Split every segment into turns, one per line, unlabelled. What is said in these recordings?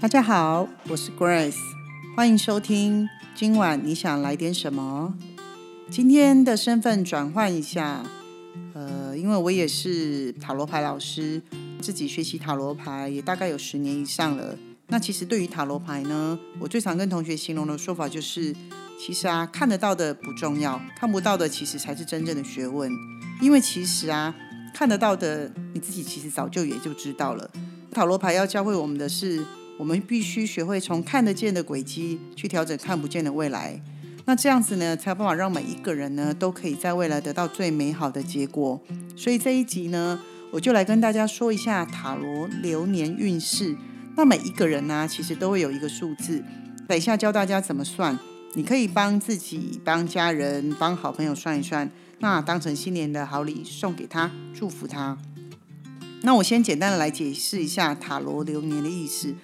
大家好，我是 Grace，欢迎收听。今晚你想来点什么？今天的身份转换一下，呃，因为我也是塔罗牌老师，自己学习塔罗牌也大概有十年以上了。那其实对于塔罗牌呢，我最常跟同学形容的说法就是，其实啊，看得到的不重要，看不到的其实才是真正的学问。因为其实啊，看得到的你自己其实早就也就知道了。塔罗牌要教会我们的是。我们必须学会从看得见的轨迹去调整看不见的未来，那这样子呢，才有办法让每一个人呢都可以在未来得到最美好的结果。所以这一集呢，我就来跟大家说一下塔罗流年运势。那每一个人呢，其实都会有一个数字，等一下教大家怎么算。你可以帮自己、帮家人、帮好朋友算一算，那当成新年的好礼送给他，祝福他。那我先简单的来解释一下塔罗流年的意思。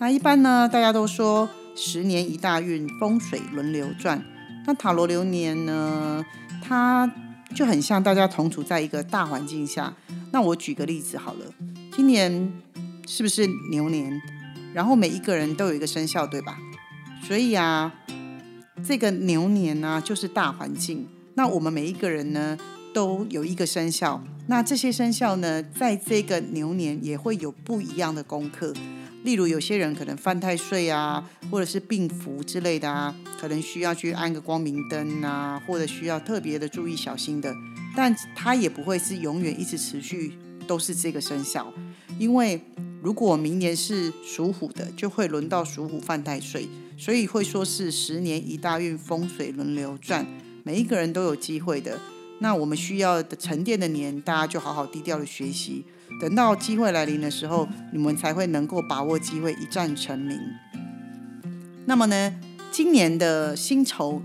那一般呢，大家都说十年一大运，风水轮流转。那塔罗流年呢，它就很像大家同处在一个大环境下。那我举个例子好了，今年是不是牛年？然后每一个人都有一个生肖，对吧？所以啊，这个牛年呢，就是大环境。那我们每一个人呢，都有一个生肖。那这些生肖呢，在这个牛年也会有不一样的功课。例如，有些人可能犯太岁啊，或者是病符之类的啊，可能需要去安个光明灯啊，或者需要特别的注意小心的。但它也不会是永远一直持续都是这个生肖，因为如果明年是属虎的，就会轮到属虎犯太岁，所以会说是十年一大运，风水轮流转，每一个人都有机会的。那我们需要的沉淀的年，大家就好好低调的学习。等到机会来临的时候，你们才会能够把握机会，一战成名。那么呢，今年的辛丑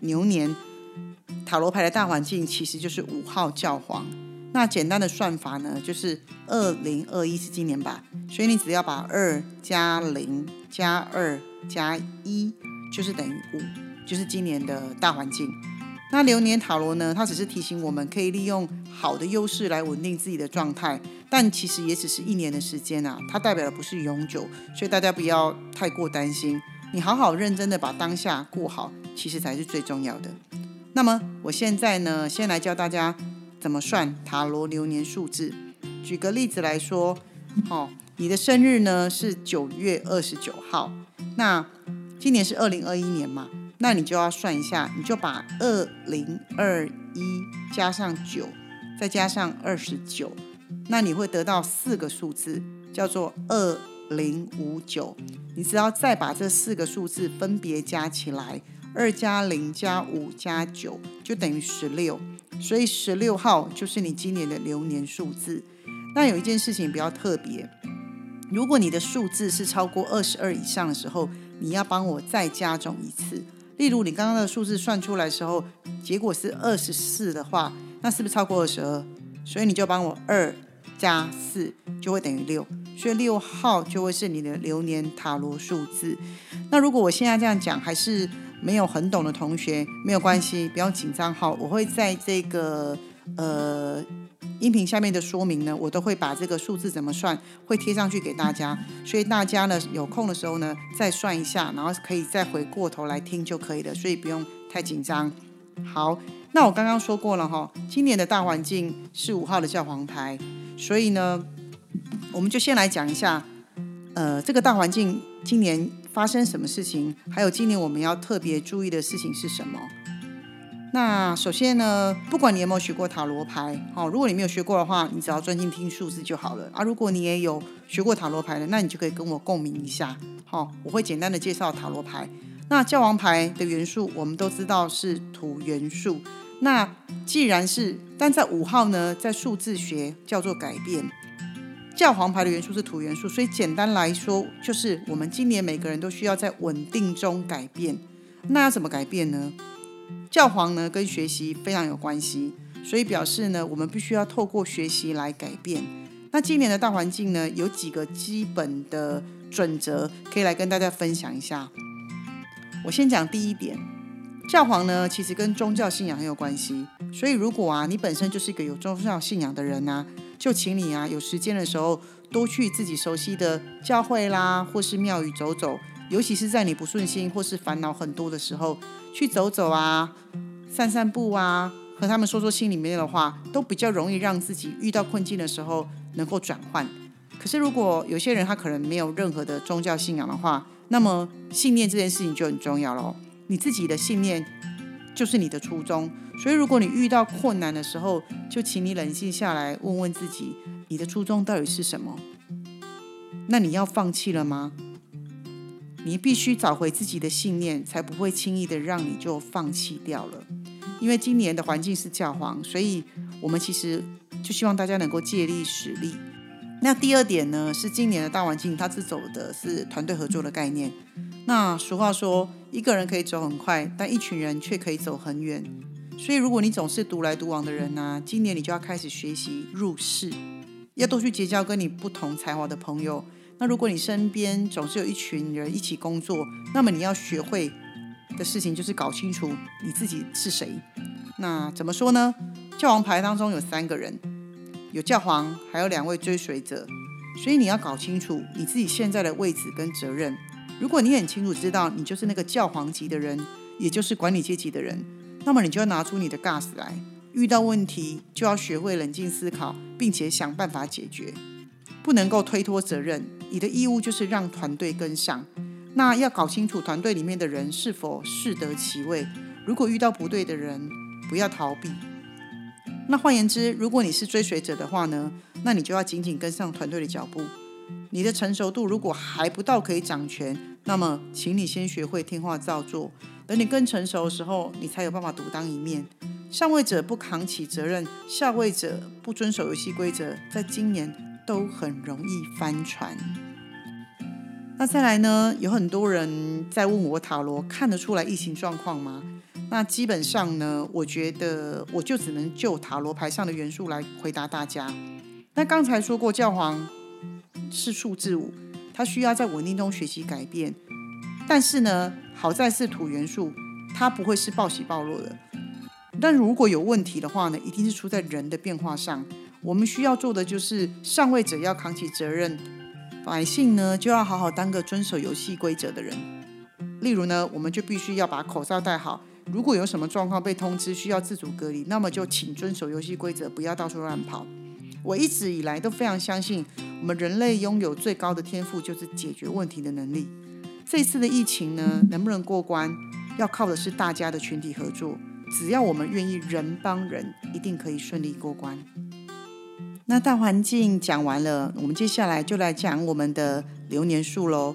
牛年塔罗牌的大环境其实就是五号教皇。那简单的算法呢，就是二零二一是今年吧，所以你只要把二加零加二加一，就是等于五，就是今年的大环境。那流年塔罗呢？它只是提醒我们可以利用好的优势来稳定自己的状态，但其实也只是一年的时间啊。它代表的不是永久，所以大家不要太过担心。你好好认真的把当下过好，其实才是最重要的。那么我现在呢，先来教大家怎么算塔罗流年数字。举个例子来说，哦，你的生日呢是九月二十九号，那今年是二零二一年嘛？那你就要算一下，你就把二零二一加上九，再加上二十九，那你会得到四个数字，叫做二零五九。你只要再把这四个数字分别加起来，二加零加五加九就等于十六，所以十六号就是你今年的流年数字。那有一件事情比较特别，如果你的数字是超过二十二以上的时候，你要帮我再加总一次。例如，你刚刚的数字算出来的时候，结果是二十四的话，那是不是超过二十二？所以你就帮我二加四就会等于六，所以六号就会是你的流年塔罗数字。那如果我现在这样讲还是没有很懂的同学，没有关系，不要紧张哈，我会在这个呃。音频下面的说明呢，我都会把这个数字怎么算会贴上去给大家，所以大家呢有空的时候呢再算一下，然后可以再回过头来听就可以了，所以不用太紧张。好，那我刚刚说过了哈，今年的大环境是五号的教皇牌，所以呢，我们就先来讲一下，呃，这个大环境今年发生什么事情，还有今年我们要特别注意的事情是什么。那首先呢，不管你有没有学过塔罗牌，好，如果你没有学过的话，你只要专心听数字就好了啊。如果你也有学过塔罗牌的，那你就可以跟我共鸣一下，好，我会简单的介绍塔罗牌。那教皇牌的元素我们都知道是土元素，那既然是，但在五号呢，在数字学叫做改变，教皇牌的元素是土元素，所以简单来说，就是我们今年每个人都需要在稳定中改变。那要怎么改变呢？教皇呢跟学习非常有关系，所以表示呢，我们必须要透过学习来改变。那今年的大环境呢，有几个基本的准则可以来跟大家分享一下。我先讲第一点，教皇呢其实跟宗教信仰很有关系，所以如果啊你本身就是一个有宗教信仰的人呢。就请你啊，有时间的时候多去自己熟悉的教会啦，或是庙宇走走。尤其是在你不顺心或是烦恼很多的时候，去走走啊，散散步啊，和他们说说心里面的话，都比较容易让自己遇到困境的时候能够转换。可是如果有些人他可能没有任何的宗教信仰的话，那么信念这件事情就很重要喽。你自己的信念就是你的初衷。所以，如果你遇到困难的时候，就请你冷静下来，问问自己，你的初衷到底是什么？那你要放弃了吗？你必须找回自己的信念，才不会轻易的让你就放弃掉了。因为今年的环境是教皇，所以我们其实就希望大家能够借力使力。那第二点呢，是今年的大环境，它是走的是团队合作的概念。那俗话说，一个人可以走很快，但一群人却可以走很远。所以，如果你总是独来独往的人呢，今年你就要开始学习入世，要多去结交跟你不同才华的朋友。那如果你身边总是有一群人一起工作，那么你要学会的事情就是搞清楚你自己是谁。那怎么说呢？教皇牌当中有三个人，有教皇，还有两位追随者。所以你要搞清楚你自己现在的位置跟责任。如果你很清楚知道你就是那个教皇级的人，也就是管理阶级的人。那么你就要拿出你的 gas 来，遇到问题就要学会冷静思考，并且想办法解决，不能够推脱责任。你的义务就是让团队跟上。那要搞清楚团队里面的人是否适得其位。如果遇到不对的人，不要逃避。那换言之，如果你是追随者的话呢，那你就要紧紧跟上团队的脚步。你的成熟度如果还不到可以掌权，那么请你先学会听话照做。等你更成熟的时候，你才有办法独当一面。上位者不扛起责任，下位者不遵守游戏规则，在今年都很容易翻船。那再来呢？有很多人在问我塔罗看得出来疫情状况吗？那基本上呢，我觉得我就只能就塔罗牌上的元素来回答大家。那刚才说过，教皇是数字五，他需要在稳定中学习改变。但是呢，好在是土元素，它不会是暴喜暴落的。但如果有问题的话呢，一定是出在人的变化上。我们需要做的就是上位者要扛起责任，百姓呢就要好好当个遵守游戏规则的人。例如呢，我们就必须要把口罩戴好。如果有什么状况被通知需要自主隔离，那么就请遵守游戏规则，不要到处乱跑。我一直以来都非常相信，我们人类拥有最高的天赋就是解决问题的能力。这次的疫情呢，能不能过关，要靠的是大家的群体合作。只要我们愿意人帮人，一定可以顺利过关。那大环境讲完了，我们接下来就来讲我们的流年数喽。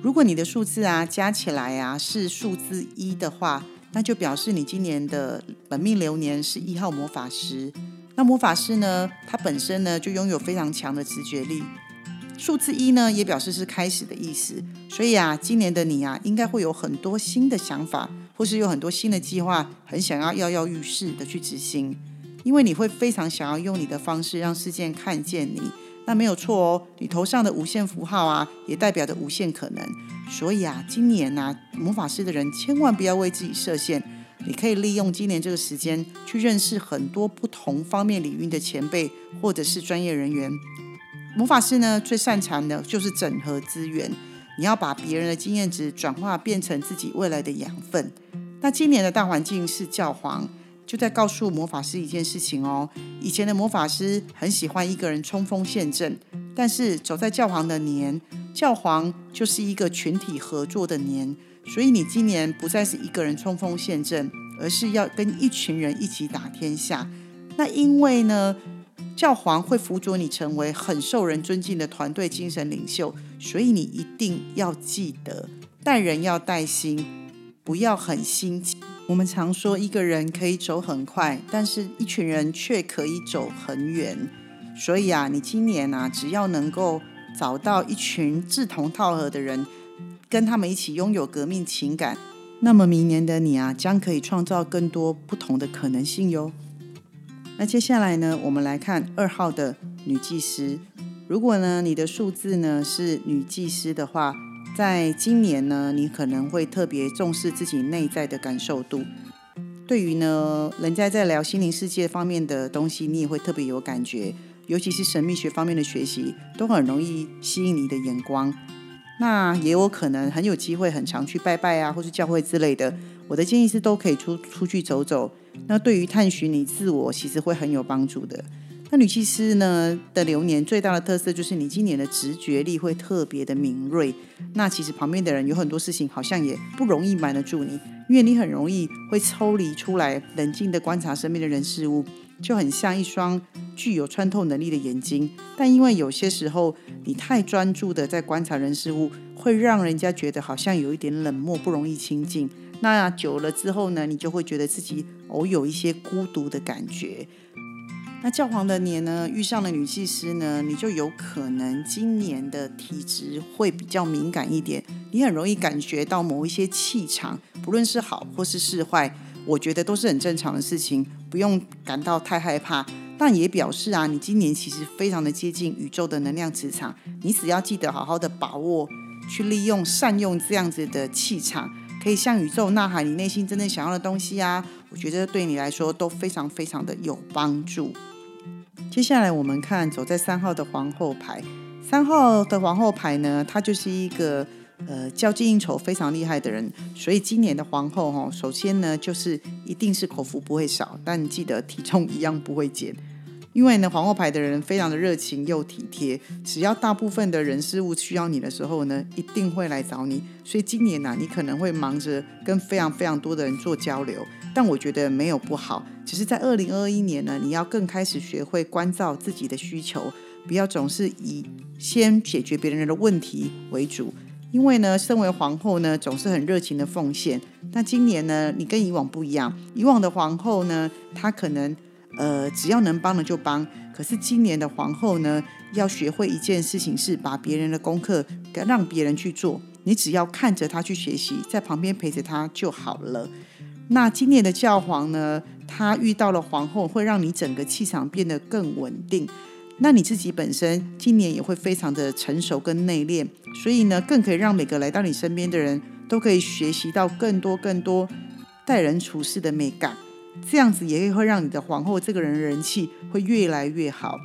如果你的数字啊加起来啊是数字一的话，那就表示你今年的本命流年是一号魔法师。那魔法师呢，他本身呢就拥有非常强的直觉力。数字一呢，也表示是开始的意思，所以啊，今年的你啊，应该会有很多新的想法，或是有很多新的计划，很想要跃跃欲试的去执行，因为你会非常想要用你的方式让世界看见你。那没有错哦，你头上的无限符号啊，也代表着无限可能。所以啊，今年啊，魔法师的人千万不要为自己设限，你可以利用今年这个时间去认识很多不同方面领域的前辈或者是专业人员。魔法师呢，最擅长的就是整合资源。你要把别人的经验值转化变成自己未来的养分。那今年的大环境是教皇，就在告诉魔法师一件事情哦。以前的魔法师很喜欢一个人冲锋陷阵，但是走在教皇的年，教皇就是一个群体合作的年，所以你今年不再是一个人冲锋陷阵，而是要跟一群人一起打天下。那因为呢？教皇会辅佐你成为很受人尊敬的团队精神领袖，所以你一定要记得带人要带心，不要很心急。我们常说一个人可以走很快，但是一群人却可以走很远。所以啊，你今年啊，只要能够找到一群志同道合的人，跟他们一起拥有革命情感，那么明年的你啊，将可以创造更多不同的可能性哟。那接下来呢，我们来看二号的女技师。如果呢，你的数字呢是女技师的话，在今年呢，你可能会特别重视自己内在的感受度。对于呢，人家在聊心灵世界方面的东西，你也会特别有感觉。尤其是神秘学方面的学习，都很容易吸引你的眼光。那也有可能很有机会，很常去拜拜啊，或是教会之类的。我的建议是，都可以出出去走走。那对于探寻你自我，其实会很有帮助的。那女祭司呢的流年最大的特色就是你今年的直觉力会特别的敏锐。那其实旁边的人有很多事情好像也不容易瞒得住你，因为你很容易会抽离出来，冷静的观察身边的人事物，就很像一双具有穿透能力的眼睛。但因为有些时候你太专注的在观察人事物，会让人家觉得好像有一点冷漠，不容易亲近。那久了之后呢，你就会觉得自己偶有一些孤独的感觉。那教皇的年呢，遇上了女祭司呢，你就有可能今年的体质会比较敏感一点，你很容易感觉到某一些气场，不论是好或是是坏，我觉得都是很正常的事情，不用感到太害怕。但也表示啊，你今年其实非常的接近宇宙的能量磁场，你只要记得好好的把握，去利用善用这样子的气场，可以向宇宙呐喊你内心真正想要的东西啊，我觉得对你来说都非常非常的有帮助。接下来我们看走在三号的皇后牌。三号的皇后牌呢，她就是一个呃交际应酬非常厉害的人。所以今年的皇后哈，首先呢就是一定是口福不会少，但记得体重一样不会减。因为呢皇后牌的人非常的热情又体贴，只要大部分的人事物需要你的时候呢，一定会来找你。所以今年呢，你可能会忙着跟非常非常多的人做交流。但我觉得没有不好，只是在二零二一年呢，你要更开始学会关照自己的需求，不要总是以先解决别人的问题为主。因为呢，身为皇后呢，总是很热情的奉献。那今年呢，你跟以往不一样，以往的皇后呢，她可能呃只要能帮的就帮。可是今年的皇后呢，要学会一件事情，是把别人的功课让别人去做，你只要看着他去学习，在旁边陪着他就好了。那今年的教皇呢，他遇到了皇后，会让你整个气场变得更稳定。那你自己本身今年也会非常的成熟跟内敛，所以呢，更可以让每个来到你身边的人都可以学习到更多更多待人处事的美感。这样子也会让你的皇后这个人人气会越来越好。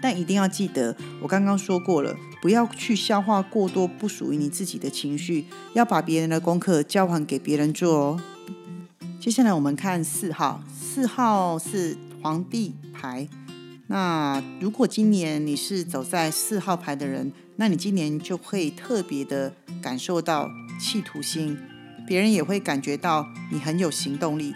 但一定要记得，我刚刚说过了，不要去消化过多不属于你自己的情绪，要把别人的功课交还给别人做哦。接下来我们看四号，四号是皇帝牌。那如果今年你是走在四号牌的人，那你今年就会特别的感受到企图心，别人也会感觉到你很有行动力，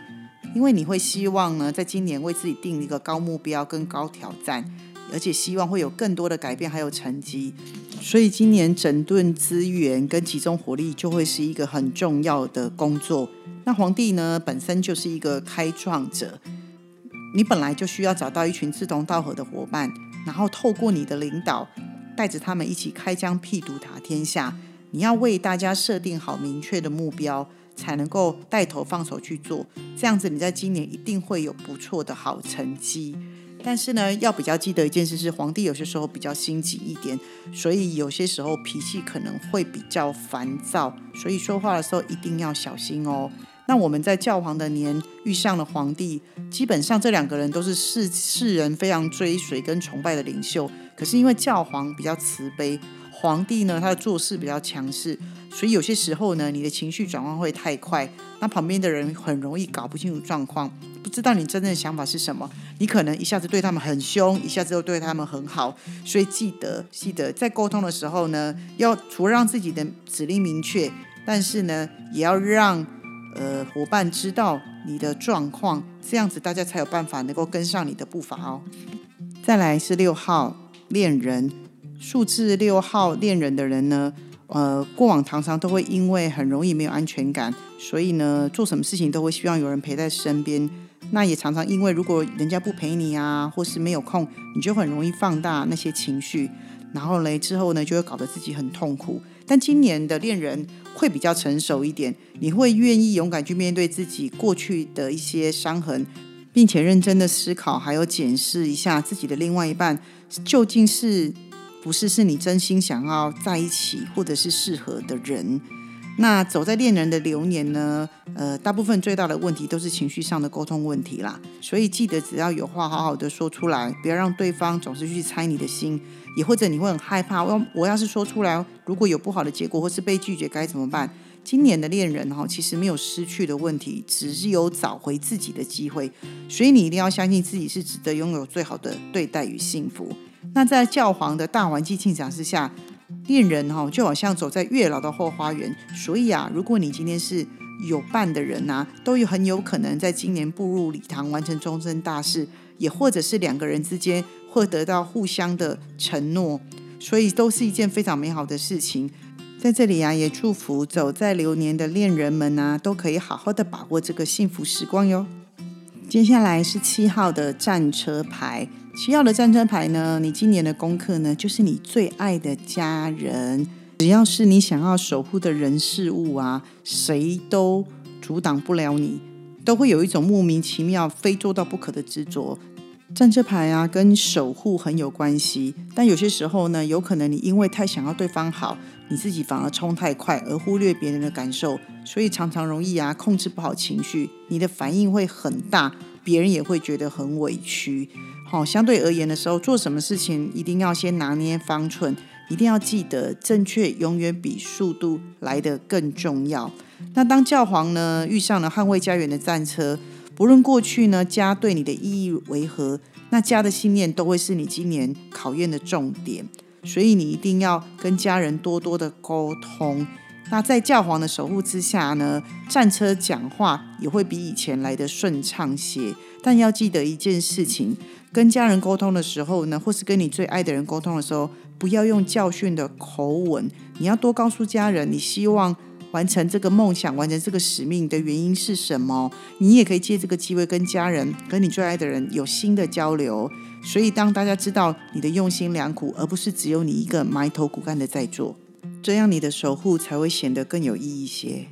因为你会希望呢，在今年为自己定一个高目标跟高挑战，而且希望会有更多的改变还有成绩。所以今年整顿资源跟集中火力就会是一个很重要的工作。那皇帝呢，本身就是一个开创者，你本来就需要找到一群志同道合的伙伴，然后透过你的领导，带着他们一起开疆辟土打天下。你要为大家设定好明确的目标，才能够带头放手去做。这样子，你在今年一定会有不错的好成绩。但是呢，要比较记得一件事是，皇帝有些时候比较心急一点，所以有些时候脾气可能会比较烦躁，所以说话的时候一定要小心哦。那我们在教皇的年遇上了皇帝，基本上这两个人都是世世人非常追随跟崇拜的领袖。可是因为教皇比较慈悲，皇帝呢他的做事比较强势，所以有些时候呢你的情绪转换会太快，那旁边的人很容易搞不清楚状况，不知道你真正的想法是什么。你可能一下子对他们很凶，一下子又对他们很好。所以记得记得在沟通的时候呢，要除了让自己的指令明确，但是呢也要让。呃，伙伴知道你的状况，这样子大家才有办法能够跟上你的步伐哦。再来是六号恋人，数字六号恋人的人呢，呃，过往常常都会因为很容易没有安全感，所以呢，做什么事情都会希望有人陪在身边。那也常常因为如果人家不陪你啊，或是没有空，你就很容易放大那些情绪，然后嘞之后呢就会搞得自己很痛苦。但今年的恋人会比较成熟一点，你会愿意勇敢去面对自己过去的一些伤痕，并且认真的思考，还有检视一下自己的另外一半究竟是不是是你真心想要在一起或者是适合的人。那走在恋人的流年呢？呃，大部分最大的问题都是情绪上的沟通问题啦。所以记得只要有话好好的说出来，不要让对方总是去猜你的心，也或者你会很害怕，我我要是说出来，如果有不好的结果或是被拒绝该怎么办？今年的恋人哈，其实没有失去的问题，只是有找回自己的机会。所以你一定要相信自己是值得拥有最好的对待与幸福。那在教皇的大环境庆赏之下。恋人哈就好像走在月老的后花园，所以啊，如果你今天是有伴的人呐，都有很有可能在今年步入礼堂，完成终身大事，也或者是两个人之间会得到互相的承诺，所以都是一件非常美好的事情。在这里啊，也祝福走在流年的恋人们啊，都可以好好的把握这个幸福时光哟。接下来是七号的战车牌。七号的战车牌呢？你今年的功课呢，就是你最爱的家人。只要是你想要守护的人事物啊，谁都阻挡不了你，都会有一种莫名其妙、非做到不可的执着。战车牌啊，跟守护很有关系。但有些时候呢，有可能你因为太想要对方好，你自己反而冲太快，而忽略别人的感受，所以常常容易啊控制不好情绪，你的反应会很大，别人也会觉得很委屈。好，相对而言的时候，做什么事情一定要先拿捏方寸，一定要记得正确永远比速度来得更重要。那当教皇呢遇上了捍卫家园的战车，不论过去呢家对你的意义为何，那家的信念都会是你今年考验的重点。所以你一定要跟家人多多的沟通。那在教皇的守护之下呢，战车讲话也会比以前来的顺畅些。但要记得一件事情。跟家人沟通的时候呢，或是跟你最爱的人沟通的时候，不要用教训的口吻。你要多告诉家人，你希望完成这个梦想、完成这个使命的原因是什么。你也可以借这个机会跟家人、跟你最爱的人有新的交流。所以，当大家知道你的用心良苦，而不是只有你一个埋头苦干的在做，这样你的守护才会显得更有意义些。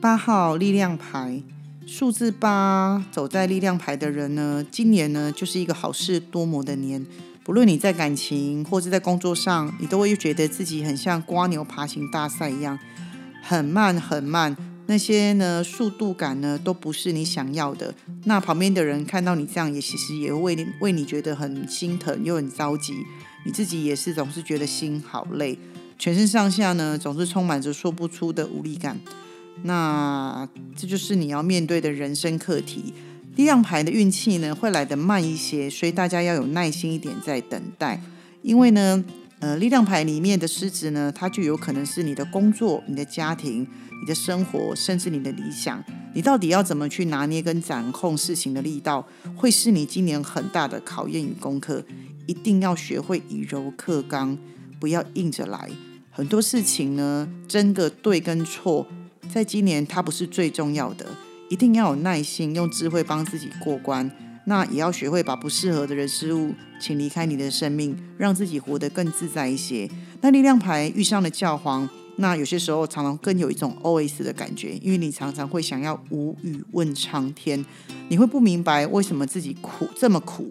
八号力量牌。数字八走在力量牌的人呢，今年呢就是一个好事多磨的年。不论你在感情或者在工作上，你都会觉得自己很像瓜牛爬行大赛一样，很慢很慢。那些呢速度感呢都不是你想要的。那旁边的人看到你这样，也其实也为你为你觉得很心疼又很着急。你自己也是总是觉得心好累，全身上下呢总是充满着说不出的无力感。那这就是你要面对的人生课题。力量牌的运气呢会来得慢一些，所以大家要有耐心一点在等待。因为呢，呃，力量牌里面的狮子呢，它就有可能是你的工作、你的家庭、你的生活，甚至你的理想。你到底要怎么去拿捏跟掌控事情的力道，会是你今年很大的考验与功课。一定要学会以柔克刚，不要硬着来。很多事情呢，真的对跟错。在今年，它不是最重要的，一定要有耐心，用智慧帮自己过关。那也要学会把不适合的人事物请离开你的生命，让自己活得更自在一些。那力量牌遇上了教皇，那有些时候常常更有一种 OS 的感觉，因为你常常会想要无语问苍天，你会不明白为什么自己苦这么苦。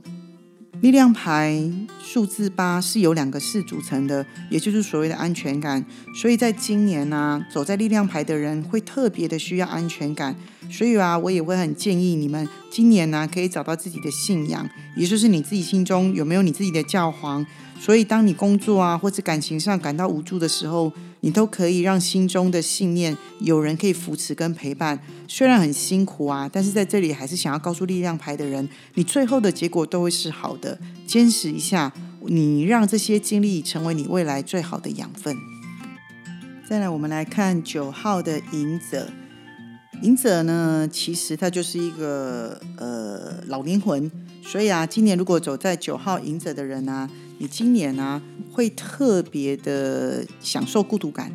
力量牌数字八是由两个四组成的，也就是所谓的安全感。所以在今年呢，走在力量牌的人会特别的需要安全感。所以啊，我也会很建议你们今年呢，可以找到自己的信仰，也就是你自己心中有没有你自己的教皇。所以，当你工作啊或者感情上感到无助的时候，你都可以让心中的信念有人可以扶持跟陪伴。虽然很辛苦啊，但是在这里还是想要告诉力量牌的人，你最后的结果都会是好的。坚持一下，你让这些经历成为你未来最好的养分。再来，我们来看九号的隐者。隐者呢，其实他就是一个呃老灵魂。所以啊，今年如果走在九号隐者的人啊。你今年呢会特别的享受孤独感，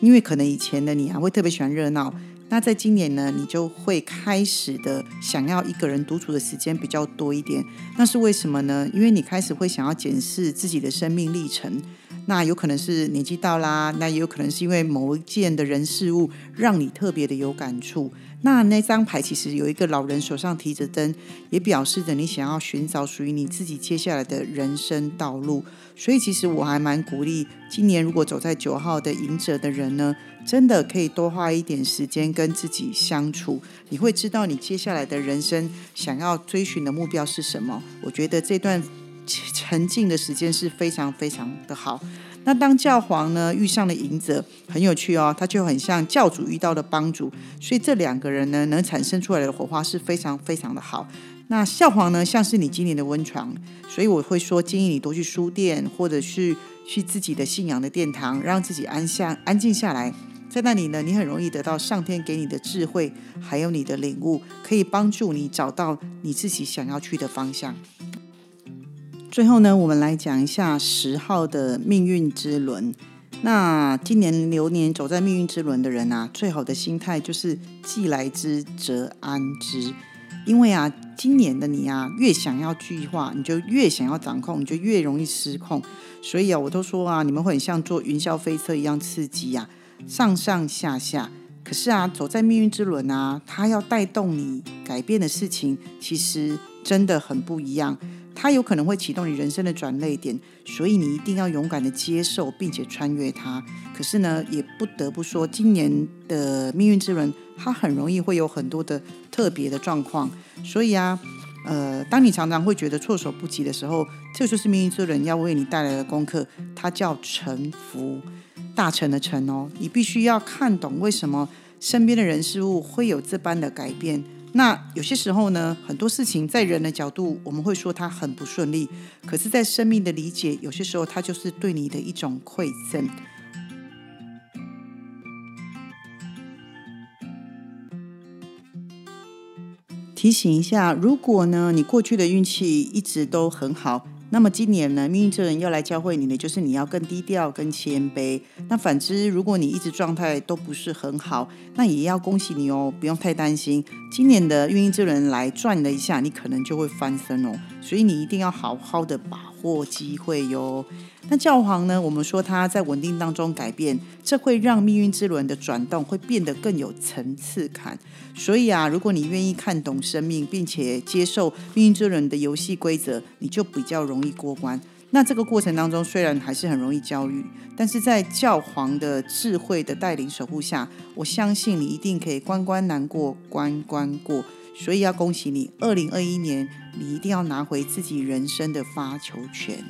因为可能以前的你啊会特别喜欢热闹，那在今年呢，你就会开始的想要一个人独处的时间比较多一点。那是为什么呢？因为你开始会想要检视自己的生命历程。那有可能是年纪到啦，那也有可能是因为某一件的人事物让你特别的有感触。那那张牌其实有一个老人手上提着灯，也表示着你想要寻找属于你自己接下来的人生道路。所以其实我还蛮鼓励，今年如果走在九号的赢者的人呢，真的可以多花一点时间跟自己相处，你会知道你接下来的人生想要追寻的目标是什么。我觉得这段沉静的时间是非常非常的好。那当教皇呢遇上了赢者，很有趣哦，他就很像教主遇到的帮主，所以这两个人呢能产生出来的火花是非常非常的好。那教皇呢像是你今年的温床，所以我会说建议你多去书店，或者是去自己的信仰的殿堂，让自己安下安静下来，在那里呢你很容易得到上天给你的智慧，还有你的领悟，可以帮助你找到你自己想要去的方向。最后呢，我们来讲一下十号的命运之轮。那今年流年走在命运之轮的人啊，最好的心态就是既来之则安之。因为啊，今年的你啊，越想要计划，你就越想要掌控，你就越容易失控。所以啊，我都说啊，你们会很像坐云霄飞车一样刺激啊，上上下下。可是啊，走在命运之轮啊，它要带动你改变的事情，其实真的很不一样。它有可能会启动你人生的转泪点，所以你一定要勇敢的接受，并且穿越它。可是呢，也不得不说，今年的命运之轮，它很容易会有很多的特别的状况。所以啊，呃，当你常常会觉得措手不及的时候，这就是命运之轮要为你带来的功课，它叫臣服，大臣的臣哦。你必须要看懂为什么身边的人事物会有这般的改变。那有些时候呢，很多事情在人的角度，我们会说它很不顺利；可是，在生命的理解，有些时候它就是对你的一种馈赠。提醒一下，如果呢，你过去的运气一直都很好。那么今年呢，命运之轮要来教会你的，就是你要更低调、更谦卑。那反之，如果你一直状态都不是很好，那也要恭喜你哦，不用太担心。今年的运之轮来转了一下，你可能就会翻身哦。所以你一定要好好的把握机会哟。那教皇呢？我们说他在稳定当中改变，这会让命运之轮的转动会变得更有层次感。所以啊，如果你愿意看懂生命，并且接受命运之轮的游戏规则，你就比较容易过关。那这个过程当中虽然还是很容易焦虑，但是在教皇的智慧的带领守护下，我相信你一定可以关关难过关关过。所以要恭喜你，二零二一年你一定要拿回自己人生的发球权。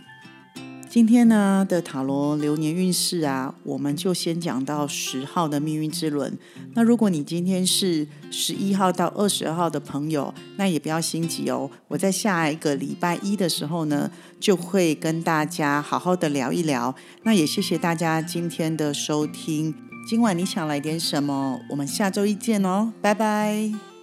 今天呢的塔罗流年运势啊，我们就先讲到十号的命运之轮。那如果你今天是十一号到二十二号的朋友，那也不要心急哦。我在下一个礼拜一的时候呢，就会跟大家好好的聊一聊。那也谢谢大家今天的收听。今晚你想来点什么？我们下周一见哦，拜拜。